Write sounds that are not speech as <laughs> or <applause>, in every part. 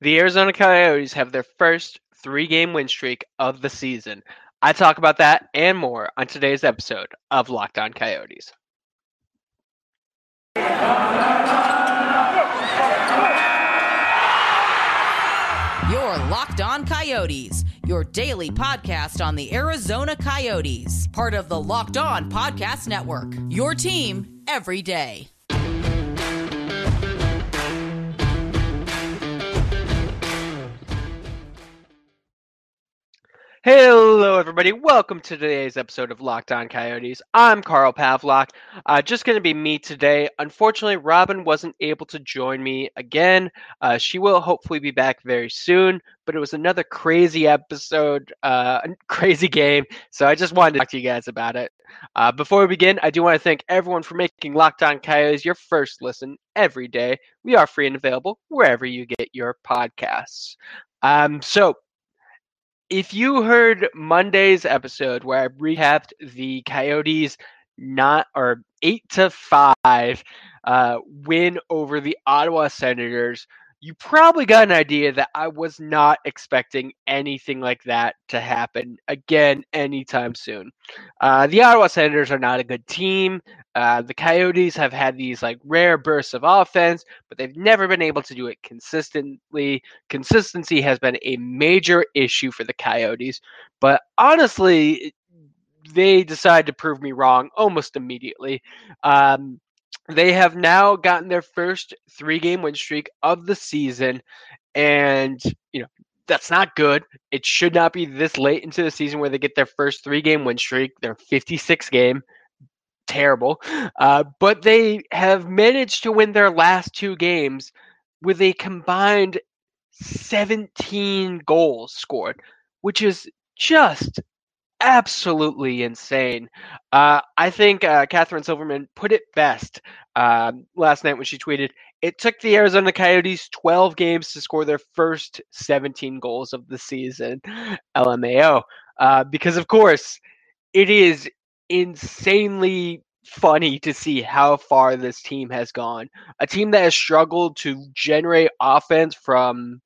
The Arizona Coyotes have their first three game win streak of the season. I talk about that and more on today's episode of Locked On Coyotes. Your Locked On Coyotes, your daily podcast on the Arizona Coyotes, part of the Locked On Podcast Network. Your team every day. Hello, everybody. Welcome to today's episode of Locked On Coyotes. I'm Carl Pavlock. Uh, just going to be me today. Unfortunately, Robin wasn't able to join me again. Uh, she will hopefully be back very soon, but it was another crazy episode, uh, <laughs> crazy game. So I just wanted to talk to you guys about it. Uh, before we begin, I do want to thank everyone for making Locked On Coyotes your first listen every day. We are free and available wherever you get your podcasts. Um, so if you heard Monday's episode where I recapped the Coyotes not or eight to five uh, win over the Ottawa Senators, you probably got an idea that I was not expecting anything like that to happen again anytime soon. Uh, the Ottawa Senators are not a good team. Uh, the Coyotes have had these like rare bursts of offense, but they've never been able to do it consistently. Consistency has been a major issue for the Coyotes, but honestly, they decided to prove me wrong almost immediately. Um, they have now gotten their first three game win streak of the season. And, you know, that's not good. It should not be this late into the season where they get their first three game win streak, their 56 game. Terrible. Uh, but they have managed to win their last two games with a combined 17 goals scored, which is just absolutely insane. Uh, I think uh, Catherine Silverman put it best um, last night when she tweeted, "It took the Arizona Coyotes 12 games to score their first 17 goals of the season." LMAO, uh, because of course it is insanely funny to see how far this team has gone. A team that has struggled to generate offense from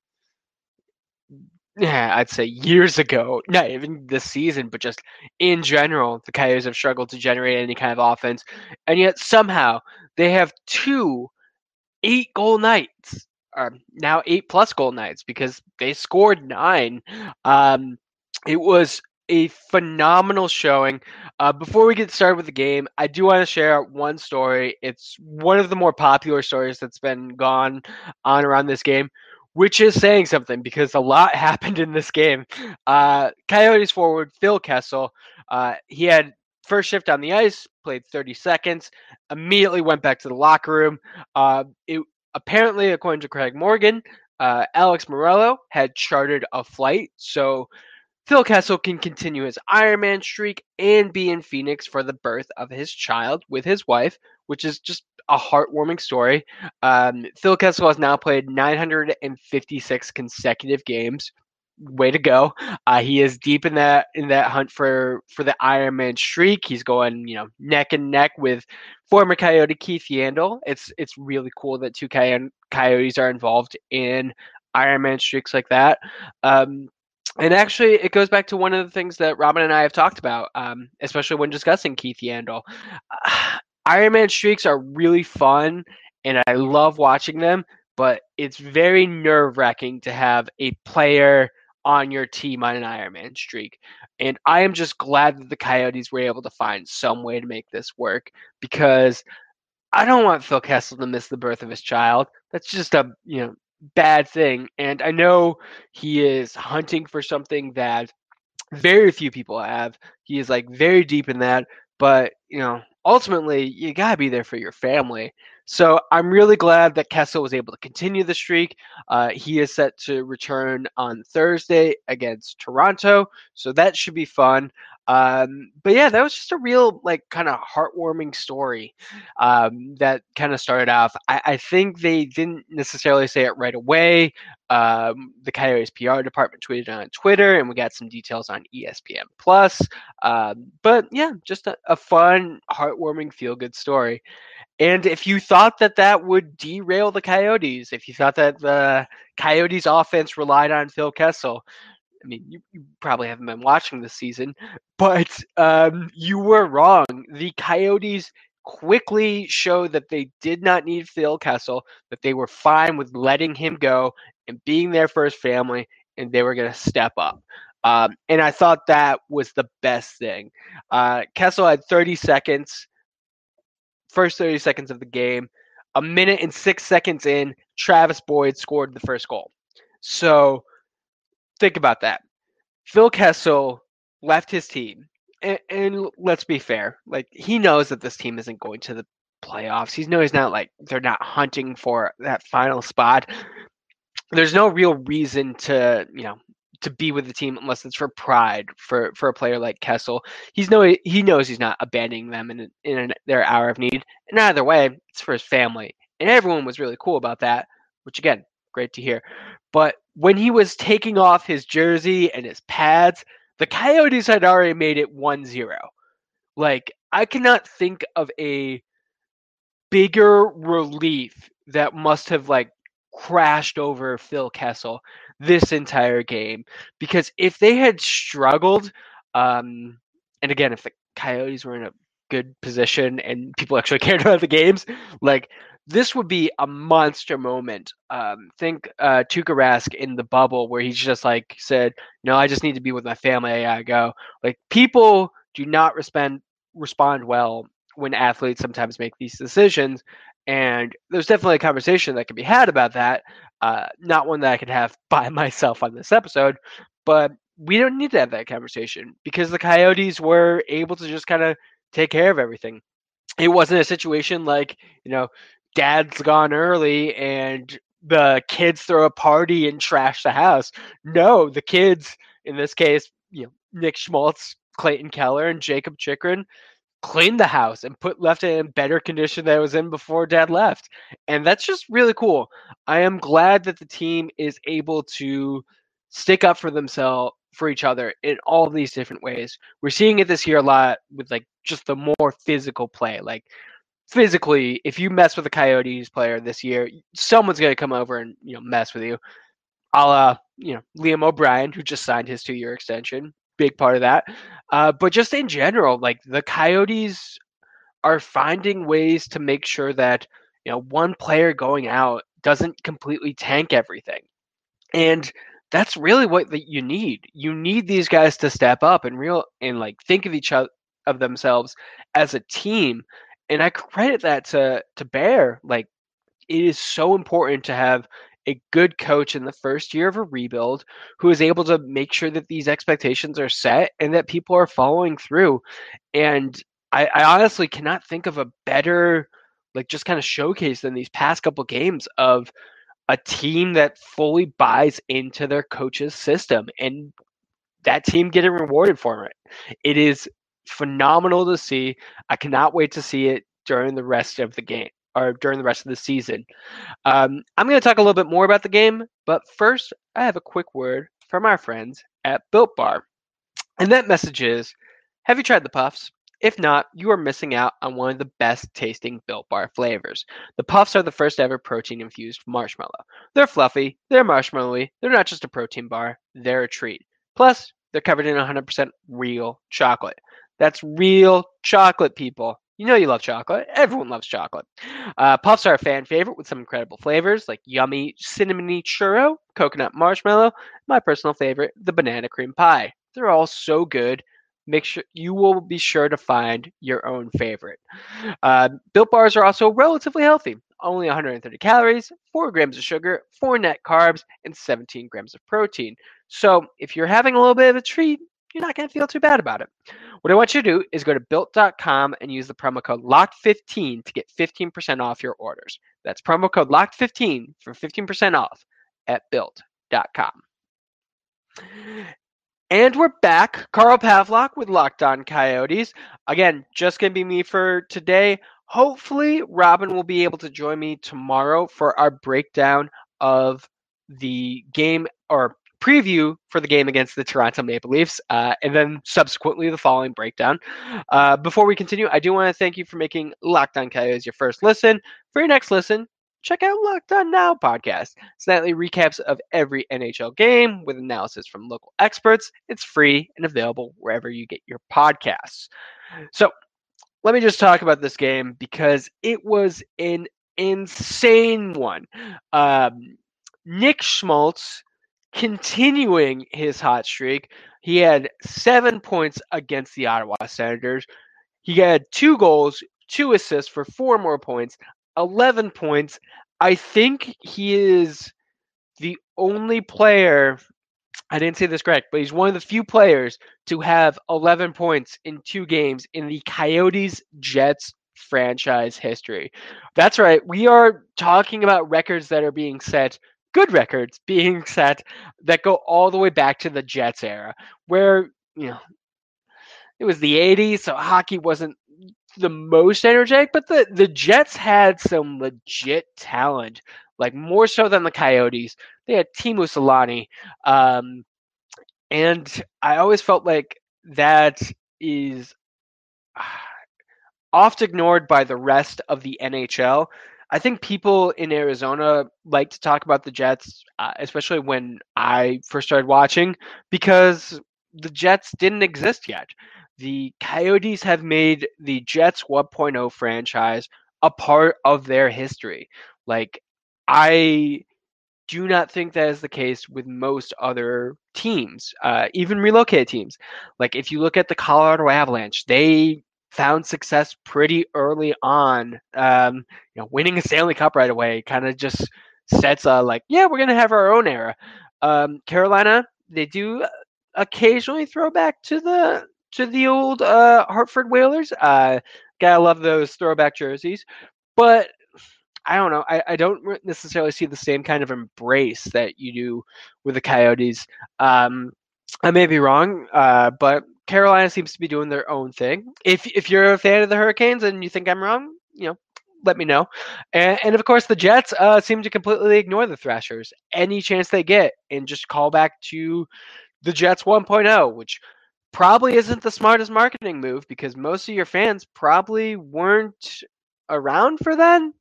yeah, I'd say years ago, not even this season, but just in general, the Coyotes have struggled to generate any kind of offense. And yet somehow they have two eight goal nights, or now eight plus goal nights because they scored nine. Um, it was a phenomenal showing. Uh, before we get started with the game, I do want to share one story. It's one of the more popular stories that's been gone on around this game which is saying something because a lot <laughs> happened in this game. Uh, Coyotes forward Phil Kessel, uh, he had first shift on the ice, played 30 seconds, immediately went back to the locker room. Uh, it apparently, according to Craig Morgan, uh, Alex Meruelo had chartered a flight, so Phil Kessel can continue his Ironman streak and be in Phoenix for the birth of his child with his wife, which is just a heartwarming story. Um, Phil Kessel has now played 956 consecutive games. Way to go! Uh, he is deep in that in that hunt for for the Ironman streak. He's going, you know, neck and neck with former Coyote Keith Yandle. It's it's really cool that two Coyotes are involved in Ironman streaks like that. Um, and actually, it goes back to one of the things that Robin and I have talked about, um, especially when discussing Keith Yandle. Uh, Ironman streaks are really fun, and I love watching them. But it's very nerve wracking to have a player on your team on an Ironman streak. And I am just glad that the Coyotes were able to find some way to make this work because I don't want Phil Kessel to miss the birth of his child. That's just a you know bad thing. And I know he is hunting for something that very few people have. He is like very deep in that, but you know, ultimately you got to be there for your family. So I'm really glad that Kessel was able to continue the streak. Uh, he is set to return on Thursday against Toronto, so that should be fun. Um, but yeah, that was just a real like kind of heartwarming story um, that kind of started off. I, I, think they didn't necessarily say it right away. Um, the Coyotes PR department tweeted on Twitter, and we got some details on ESPN Plus. Um, but yeah, just a, a fun, heartwarming, feel good story. And if you thought that that would derail the Coyotes, if you thought that the Coyotes offense relied on Phil Kessel, I mean, you, you probably haven't been watching this season, <laughs> but um, you were wrong. The Coyotes quickly showed that they did not need Phil Kessel, that they were fine with letting him go and being for his family, and they were going to step up. Um, and I thought that was the best thing. Uh, Kessel had 30 seconds, first 30 seconds of the game. A minute and six seconds in, Travis Boyd scored the first goal. So think about that. Phil Kessel left his team, and, and, let's be fair, like he knows that this team isn't going to the playoffs. He's He knows not like they're not hunting for that final spot. There's no real reason to, you know, to be with the team unless it's for pride for for a player like Kessel. He's no he knows he's not abandoning them in in their hour of need. And either way, it's for his family, and everyone was really cool about that. Which again, great to hear. But when he was taking off his jersey and his pads, the Coyotes had already made it 1 0. Like, I cannot think of a bigger relief that must have, like, crashed over Phil Kessel this entire game. Because if they had struggled, um, and again, if the Coyotes were in a good position and people actually <laughs> cared about the games, like this would be a monster moment. Um, think uh, Tuukka Rask in the bubble where he's just like said, "No, I just need to be with my family. I go." Like people do not respond respond well when athletes sometimes make these decisions, and there's definitely a conversation that can be had about that. Uh, not one that I could have <laughs> by myself on this episode, but we don't need to have that conversation because the Coyotes were able to just kind of take care of everything it wasn't a situation like you know dad's gone early and the kids throw a party and trash the house. No, the kids, in this case, you know, Nick Schmaltz, Clayton Keller, and Jakob Chychrun, cleaned the house and put left it in better condition than it was in before dad left. And that's just really cool. I am glad that the team is able to stick up for themselves for each other in all these different ways. We're seeing it this year a lot with like just the more physical play. Like physically, if you mess with a Coyotes player this year, someone's going to come over and you know mess with you. A la, you know, Liam O'Brien, who just signed his two-year extension, big part of that. Uh, but just in general, like the Coyotes are finding ways to make sure that you know one player going out doesn't completely tank everything, and that's really what you need. You need these guys to step up and real and like think of each other of themselves as a team and I credit that to to Bear. Like it is so important to have a good coach in the first year of a rebuild who is able to make sure that these expectations are set and that people are following through. And I, I honestly cannot think of a better like just kind of showcase than these past couple games of a team that fully buys into their coach's system and that team getting rewarded for it. It is phenomenal to see. I cannot wait to see it during the rest of the game or during the rest of the season. Um, I'm going to talk a little bit more about the game, but first, I have a quick word from our friends at Built Bar. And that message is Have you tried the puffs? If not, you are missing out on one of the best tasting Built Bar flavors. The puffs are the first ever protein infused marshmallow. They're fluffy, they're marshmallowy, they're not just a protein bar, they're a treat. Plus, they're covered in 100% real chocolate. That's real chocolate, people. You know you love chocolate. Everyone loves chocolate. Uh, Puffs are a fan favorite with some incredible flavors like yummy cinnamony churro, coconut marshmallow, my personal favorite, the banana cream pie. They're all so good. Make sure you will be sure to find your own favorite. Uh, Built bars are also relatively healthy. Only 130 calories, 4 grams of sugar, 4 net carbs, and 17 grams of protein. So if you're having a little bit of a treat, you're not going to feel too bad about it. What I want you to do is go to built.com and use the promo code LOCK15 to get 15% off your orders. That's promo code LOCK15 for 15% off at built.com. And we're back. Carl Pavlock with Locked On Coyotes. Again, just going to be me for today. Hopefully, Robin will be able to join me tomorrow for our breakdown of the game or preview for the game against the Toronto Maple Leafs, uh, and then subsequently the following breakdown. Uh, before we continue, I do want to thank you for making Locked On Coyotes your first listen. For your next listen, check out Locked On Now podcast. It's nightly recaps of every NHL game with analysis from local experts. It's free and available wherever you get your podcasts. So let me just talk about this game because it was an insane one. Um, Nick Schmaltz continuing his hot streak. He had seven points against the Ottawa Senators. He had two goals, two assists for four more points, 11 points. I think he is the only player, I didn't say this correct, but he's one of the few players to have 11 points in two games in the Coyotes Jets franchise history. That's right. We are talking about records that are being set good records being <laughs> set that go all the way back to the Jets era, where you know it was the 80s, so hockey wasn't the most energetic, but the, the Jets had some legit talent, like more so than the Coyotes. They had Teemu Selanne. Um, and I always felt like that is oft ignored by the rest of the NHL I think people in Arizona like to talk about the Jets, uh, especially when I first started watching, because the Jets didn't exist yet. The Coyotes have made the Jets 1.0 franchise a part of their history. Like, I do not think that is the case with most other teams, uh, even relocated teams. Like, if you look at the Colorado Avalanche, they found success pretty early on. Um, you know, winning a Stanley Cup right away kind of just sets a like, yeah, we're gonna have our own era. Um, Carolina, they do occasionally throw back to the to the old uh, Hartford Whalers. Uh, gotta love those throwback jerseys, but I don't know. I, I don't necessarily see the same kind of embrace that you do with the Coyotes. Um, I may be wrong, uh, but Carolina seems to be doing their own thing. If if you're a fan of the Hurricanes and you think I'm wrong, you know, let me know. And, and of course, the Jets uh, seem to completely ignore the Thrashers any chance they get and just call back to the Jets 1.0, which probably isn't the smartest marketing move because most of your fans probably weren't around for then.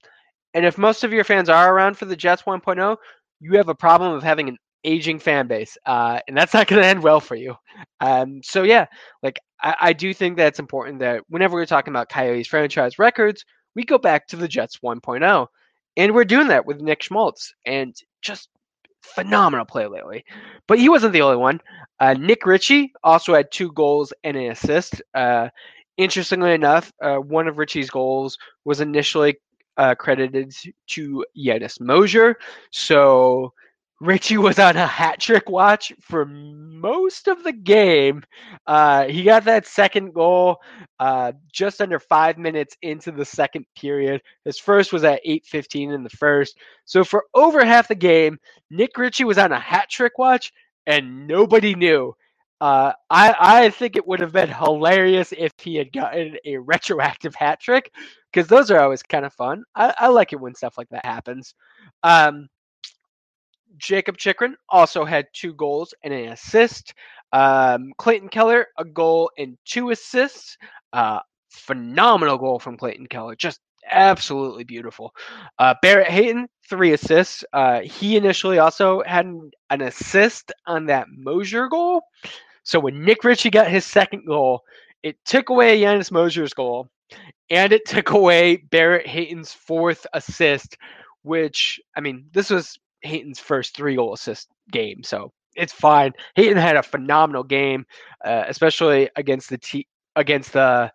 And if most of your fans are around for the Jets 1.0, you have a problem of having an aging fan base, uh, and that's not going <laughs> to end well for you. Um, so yeah, like I, I, do think that it's important that whenever we're talking about Coyotes franchise records, we go back to the Jets 1.0, and we're doing that with Nick Schmaltz, and just phenomenal play lately. But he wasn't the only one. Uh, Nick Ritchie also had two goals and an assist. Uh, interestingly enough, uh, one of Ritchie's goals was initially uh, credited to Janis Moser. So Ritchie was on a hat trick watch for most of the game. Uh, he got that second goal uh, just under five minutes into the second period. His first was at 8:15 in the first. So for over half the game, Nick Ritchie was on a hat trick watch, and nobody knew. Uh, I I think it would have been hilarious if he had gotten a retroactive hat trick because those are always kind of fun. I, I like it when stuff like that happens. Um, Jakob Chychrun also had two goals and an assist. Um, Clayton Keller, a goal and two assists. Uh, phenomenal goal from Clayton Keller. Just absolutely beautiful. Uh, Barrett Hayton, three assists. Uh, he initially also had an, an assist on that Moser goal. So when Nick Ritchie got his second goal, it took away Janis Moser's goal, and it took away Barrett Hayton's fourth assist. Which I mean, this was Hayton's first three goal assist game, so it's fine. Hayton had a phenomenal game, uh, especially against the t- against the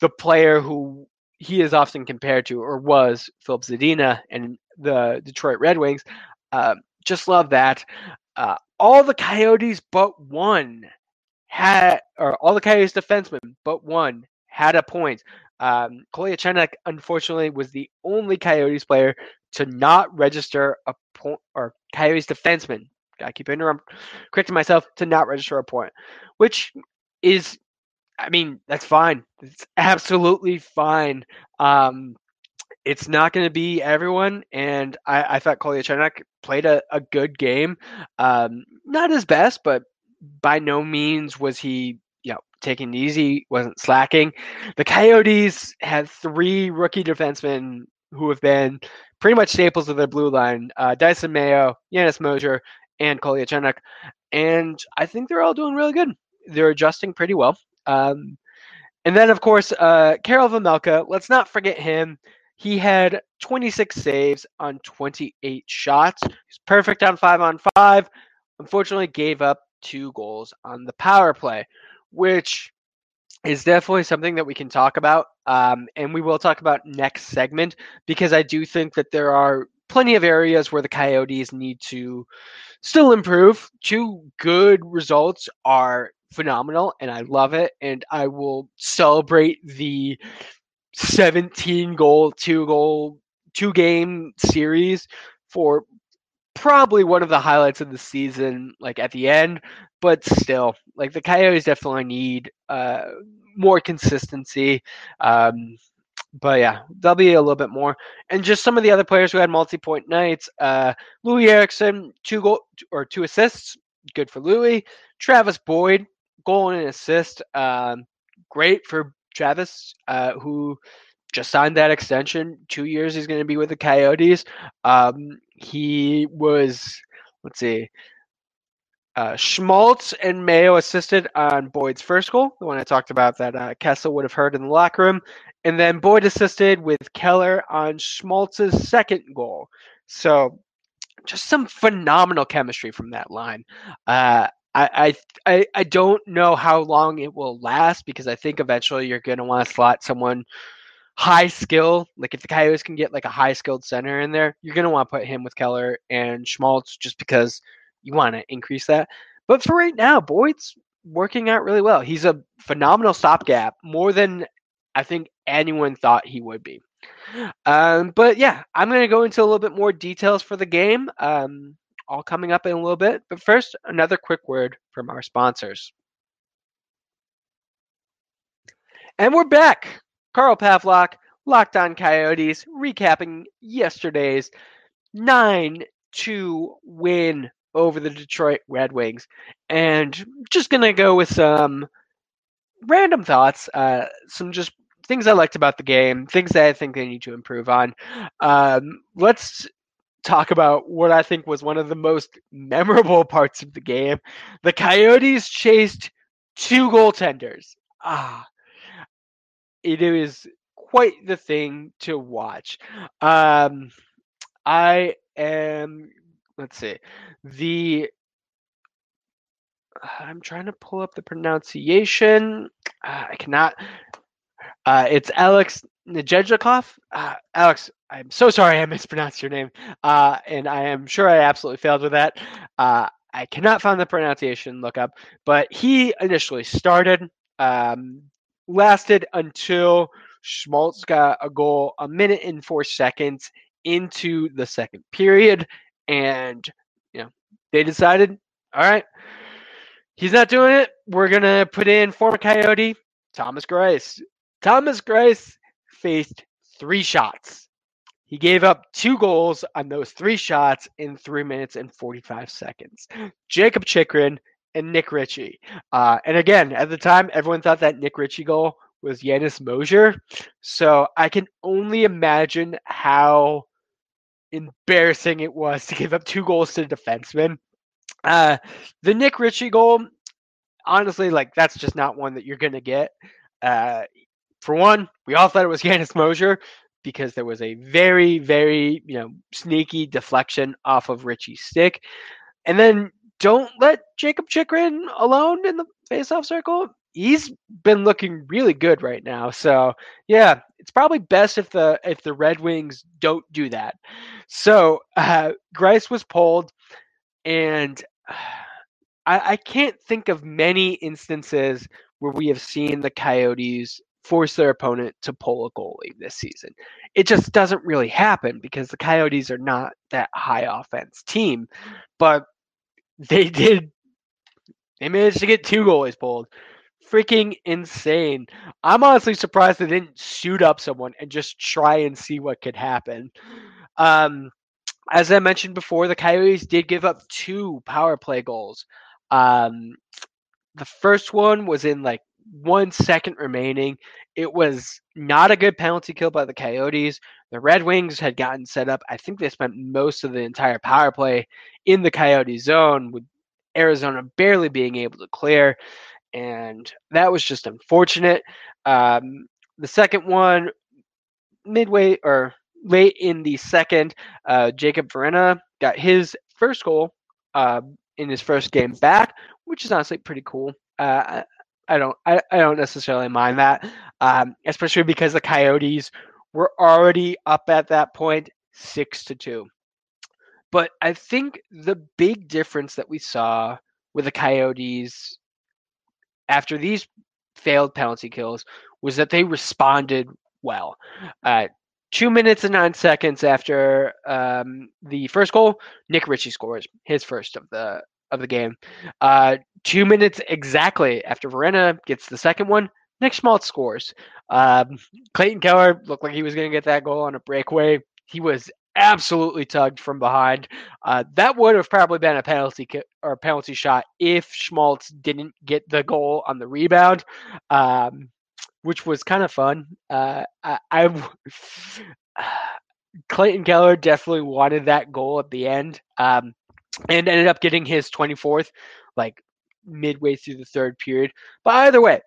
the player who he is often compared to, or was Filip Zadina and the Detroit Red Wings. Uh, just love that. Uh, all the Coyotes but one had, or all the Coyotes defensemen but one had a point. Um, Kolyachonok, unfortunately, was the only Coyotes player to not register a point, or Coyotes defenseman Gotta keep interrupt correcting myself to not register a point, which is, I mean, that's fine. It's absolutely fine. Um, it's not going to be everyone, and I, I thought Kolyachonok played a, a good game. Um, not his best, but by no means was he, taking easy, wasn't slacking. The Coyotes had three rookie defensemen who have been pretty much staples of their blue line: uh, Dysin Mayo, Janis Moser, and Kolyachonok. And I think they're all doing really good. They're adjusting pretty well. Um, and then, of course, uh, Karel Vejmelka. Let's not forget him. He had 26 saves on 28 shots. He's perfect on five on five. Unfortunately, gave up two goals on the power play, which is definitely something that we can talk about. Um, and we will talk about next segment because I do think that there are plenty of areas where the Coyotes need to still improve. Two good results are phenomenal, and I love it. And I will celebrate the 17 goal, two goal, two game series for probably one of the highlights of the season, like at the end. But still, like the Coyotes definitely need uh, more consistency. Um, but yeah, they'll be a little bit more. And just some of the other players who had multi-point nights. Uh, Loui Eriksson, two goal or two assists, good for Louis. Travis Boyd, goal and an assist, um, great for Travis, uh, who just signed that extension. Two years he's going to be with the Coyotes. Um, he was, let's see, uh, Schmaltz and Mayo assisted on Boyd's first goal, the one I talked about that uh, Kessel would have heard in the locker room. And then Boyd assisted with Keller on Schmaltz's second goal. So just some phenomenal chemistry from that line. Uh, I, I I don't know how long it will last because I think eventually you're going to want to slot someone high skill. Like if the Coyotes can get like a high skilled center in there, you're to want to put him with Keller and Schmaltz just because you want to increase that. But for right now, Boyd's working out really well. He's a phenomenal stopgap, more than I think anyone thought he would be. Um, but yeah, I'm to go into a little bit more details for the game. Um, all coming up in a little bit. But first, another quick word from our sponsors. And we're back. Carl Pavlock, Locked On Coyotes, recapping yesterday's 9 2 win over the Detroit Red Wings. And just going to go with some random thoughts, uh, some just things I liked about the game, things that I think they need to improve on. Um, let's talk about what I think was one of the most memorable <laughs> parts of the game. The Coyotes chased two goaltenders. Ah, it is quite the thing to watch. Um, I am. Let's see. The <sighs> I'm trying to pull up the pronunciation. Uh, I cannot. Uh, it's Alex Nedeljkov. Uh, Alex, I'm so sorry I <laughs> mispronounced your name, uh, and I am sure I absolutely failed with that. Uh, I cannot find the pronunciation look up, but he initially started, um, lasted until Schmaltz got a goal a minute and four seconds into the second period, and you know they decided, all right, he's not doing it. We're gonna put in former Coyote Thomas Greiss. Thomas Greiss faced three shots he gave up two goals on those three shots in three minutes and 45 seconds. Jakob Chychrun and Nick Ritchie. Uh, and again, at the time, everyone thought that Nick Ritchie goal was Janis Moser. So I can only imagine how embarrassing it was to give up two goals to the defenseman. Uh, the Nick Ritchie goal, honestly, like that's just not one that you're going to get. Uh, for one, we all thought it was <laughs> Janis Moser because there was a very, very, you know, sneaky deflection off of Ritchie's stick. And then don't let Jakob Chychrun alone in the faceoff circle. He's been looking really good right now. So yeah, it's probably best if the if the Red Wings don't do that. So uh, Greiss was pulled, and <sighs> I, I can't think of many instances where we have seen the Coyotes force their opponent to pull a goalie this season. It just doesn't really happen because the Coyotes are not that high offense team. But they did. They managed to get two goalies pulled. Freaking insane. I'm honestly surprised they didn't shoot up someone and just try and see what could happen. Um, as I mentioned before, the Coyotes did give up two power play goals. Um, the first one was in like one second remaining. It was not a good penalty kill by the Coyotes. The Red Wings had gotten set up. I think they spent most of the entire power play in the Coyote zone, with Arizona barely being able to clear. And that was just unfortunate. Um, the second one, midway or late in the second, uh, Jakub Vrana got his first goal uh, in his first game back, which is honestly pretty cool. Uh, I don't, I, I don't necessarily mind that, um, especially because the Coyotes were already up at that point, six to two. But I think the big difference that we saw with the Coyotes after these failed penalty kills was that they responded well. Uh, two minutes and nine seconds after um, the first goal, Nick Ritchie scores his first of the of the game. Uh, two minutes exactly after Vrana gets the second one, Nick Schmaltz scores. Um, Clayton Keller looked like he was going to get that goal on a breakaway. He was absolutely tugged from behind. Uh, that would have probably been a penalty ki- or a penalty shot if Schmaltz didn't get the goal on the rebound, um, which was kind of fun. Uh, I, I <sighs> Clayton Keller definitely wanted that goal at the end, um, and ended up getting his 24th, like midway through the third period. But either way,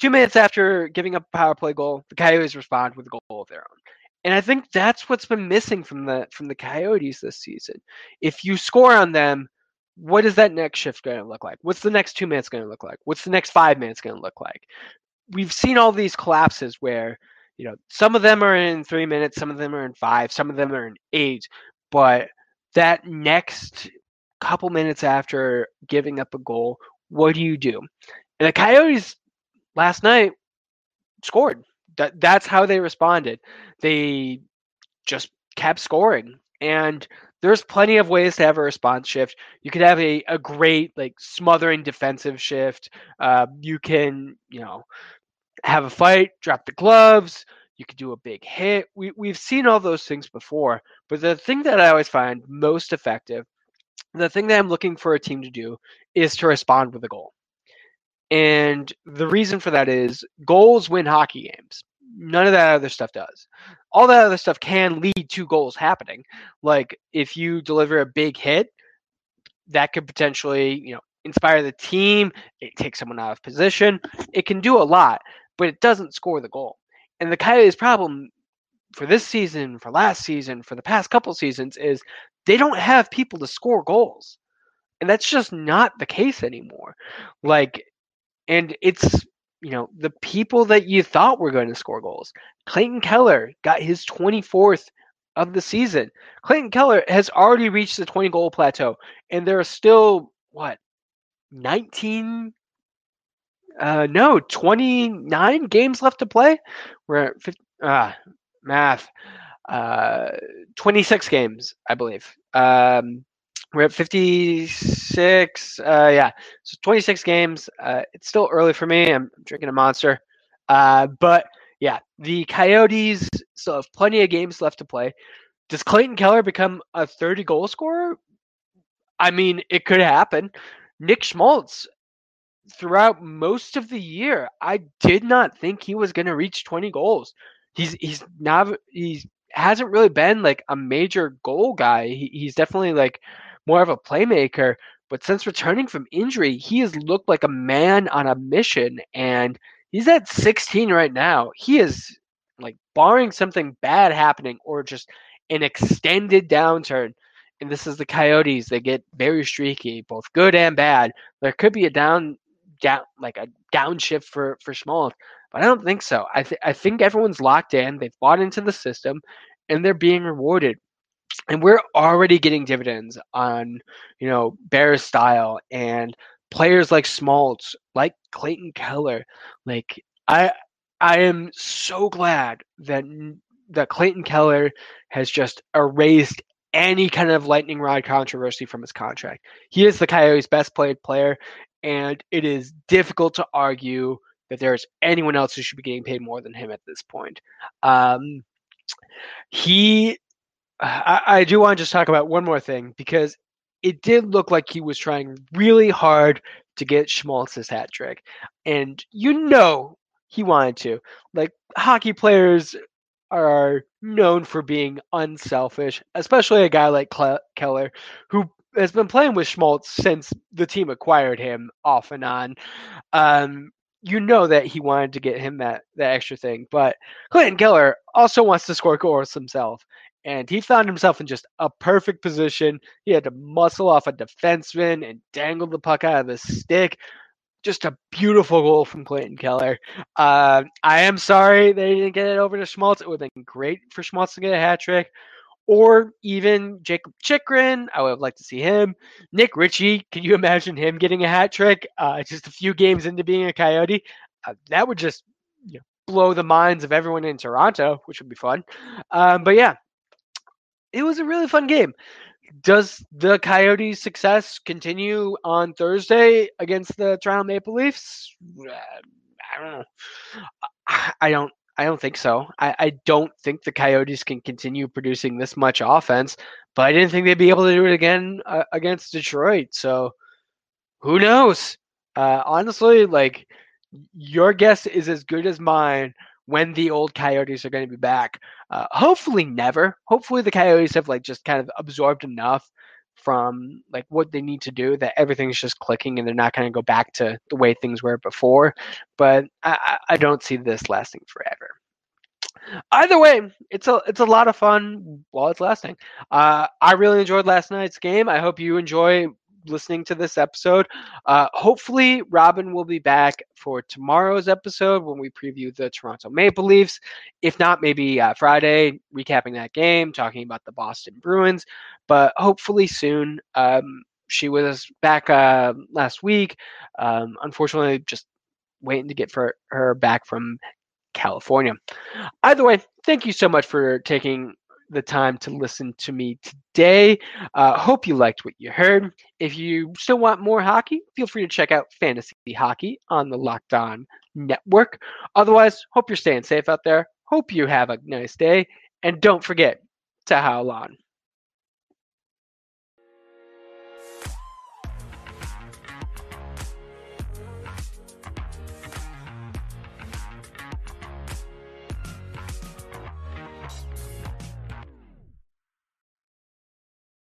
two minutes after giving up a power play goal, the Coyotes respond with a goal of their own. And I think that's what's been missing from the from the Coyotes this season. If you score on them, what is that next shift going to look like? What's the next two minutes going to look like? What's the next five minutes going to look like? We've seen all these collapses where you know some of them are in three minutes, some of them are in five, some of them are in eight, but that next couple minutes after giving up a goal, what do you do? And the Coyotes last night scored. That that's how they responded. They just kept scoring. And there's plenty of ways to have a response shift. You could have a, a great like smothering defensive shift. Uh, you can, you know, have a fight, drop the gloves. You could do a big hit. We we've seen all those things before. But the thing that I always find most effective, the thing that I'm looking for a team to do, is to respond with a goal. And the reason for that is goals win hockey games. None of that other stuff does. All that other stuff can lead to goals happening. Like if you deliver a big hit, that could potentially, you know, inspire the team, it takes someone out of position. It can do a lot, but it doesn't score the goal. And the Coyotes' problem for this season, for last season, for the past couple seasons is they don't have people to score goals. And that's just not the case anymore. Like and it's you know the people that you thought were going to score goals. Clayton Keller got his 24th of the season. Clayton Keller has already reached the 20 goal plateau, and there are still what 19 uh no 29 games left to play we're at 50, uh math uh 26 games i believe um we're at 56. Uh, yeah, so 26 games. Uh, it's still early for me. I'm drinking a monster. Uh, but yeah, the Coyotes still have plenty of games left to play. Does Clayton Keller become a 30 goal scorer? I mean, it could happen. Nick Schmaltz, throughout most of the year, I did not think he was going to reach 20 goals. He's he's not he's hasn't really been like a major goal guy. He, he's definitely like more of a playmaker. But since returning from injury, he has looked like a man on a mission, and he's at 16 right now. He is like barring something bad happening or just an extended downturn. And this is the Coyotes. They get very streaky, both good and bad. There could be a down, down like a downshift for for Schmaltz, but I don't think so. I th- I think everyone's locked in. They've bought into the system, and they're being rewarded and we're already getting dividends on you know Bears style and players like Schmaltz, like Clayton Keller. Like I I am so glad that that Clayton Keller has just erased any kind of lightning rod controversy from his contract. He is the Coyotes' best played player, and it is difficult to argue there's anyone else who should be getting paid more than him at this point. Um, he, I, I do want to just talk about one more thing because it did look like he was trying really hard to get Schmaltz's hat trick, and you know he wanted to. Like hockey players are known for being unselfish, especially a guy like Cle- Keller, who has been playing with Schmaltz since the team acquired him off and on. Um, you know that he wanted to get him that that extra thing, but Clayton Keller also wants to score goals himself, and he found himself in just a perfect position. He had to muscle off a defenseman and dangle the puck out of the stick just a beautiful goal from Clayton Keller. Uh, I am sorry they didn't get it over to Schmaltz. It would have been great for Schmaltz to get a hat trick. Or even Jakob Chychrun. I would liked to see him. Nick Ritchie. Can you imagine him getting a hat trick uh, just a few games into being a Coyote? Uh, that would just you know, blow the minds of everyone in Toronto, which would be fun. Um, but yeah, it was a really fun game does the Coyotes' success continue on Thursday against the Toronto Maple Leafs? I don't know. I don't. I don't think so. I, I don't think the Coyotes can continue producing this much offense, but I didn't think they'd be able to do it again uh, against Detroit. So who knows? Uh, honestly, like your guess is as good as mine when the old Coyotes are going to be back. Uh, hopefully, never. Hopefully, the Coyotes have like just kind of absorbed enough from like what they need to do that everything's just clicking and they're not going to go back to the way things were before. But I, I don't see this lasting forever. Either way, it's a it's a lot of fun while it's lasting. Uh, I really enjoyed last night's game. I hope you enjoy listening to this episode. Uh, hopefully, Robin will be back for tomorrow's episode when we preview the Toronto Maple Leafs. If not, maybe uh, Friday, recapping that game, talking about the Boston Bruins. But hopefully soon. Um, she was back uh, last week. Um, unfortunately, just waiting to get for her back from California. Either way, thank you so much for taking the time to listen to me today. Uh, hope you liked what you heard. If you still want more hockey, feel free to check out Fantasy Hockey on the Locked On Network. Otherwise, hope you're staying safe out there. Hope you have a nice day. And don't forget to howl on.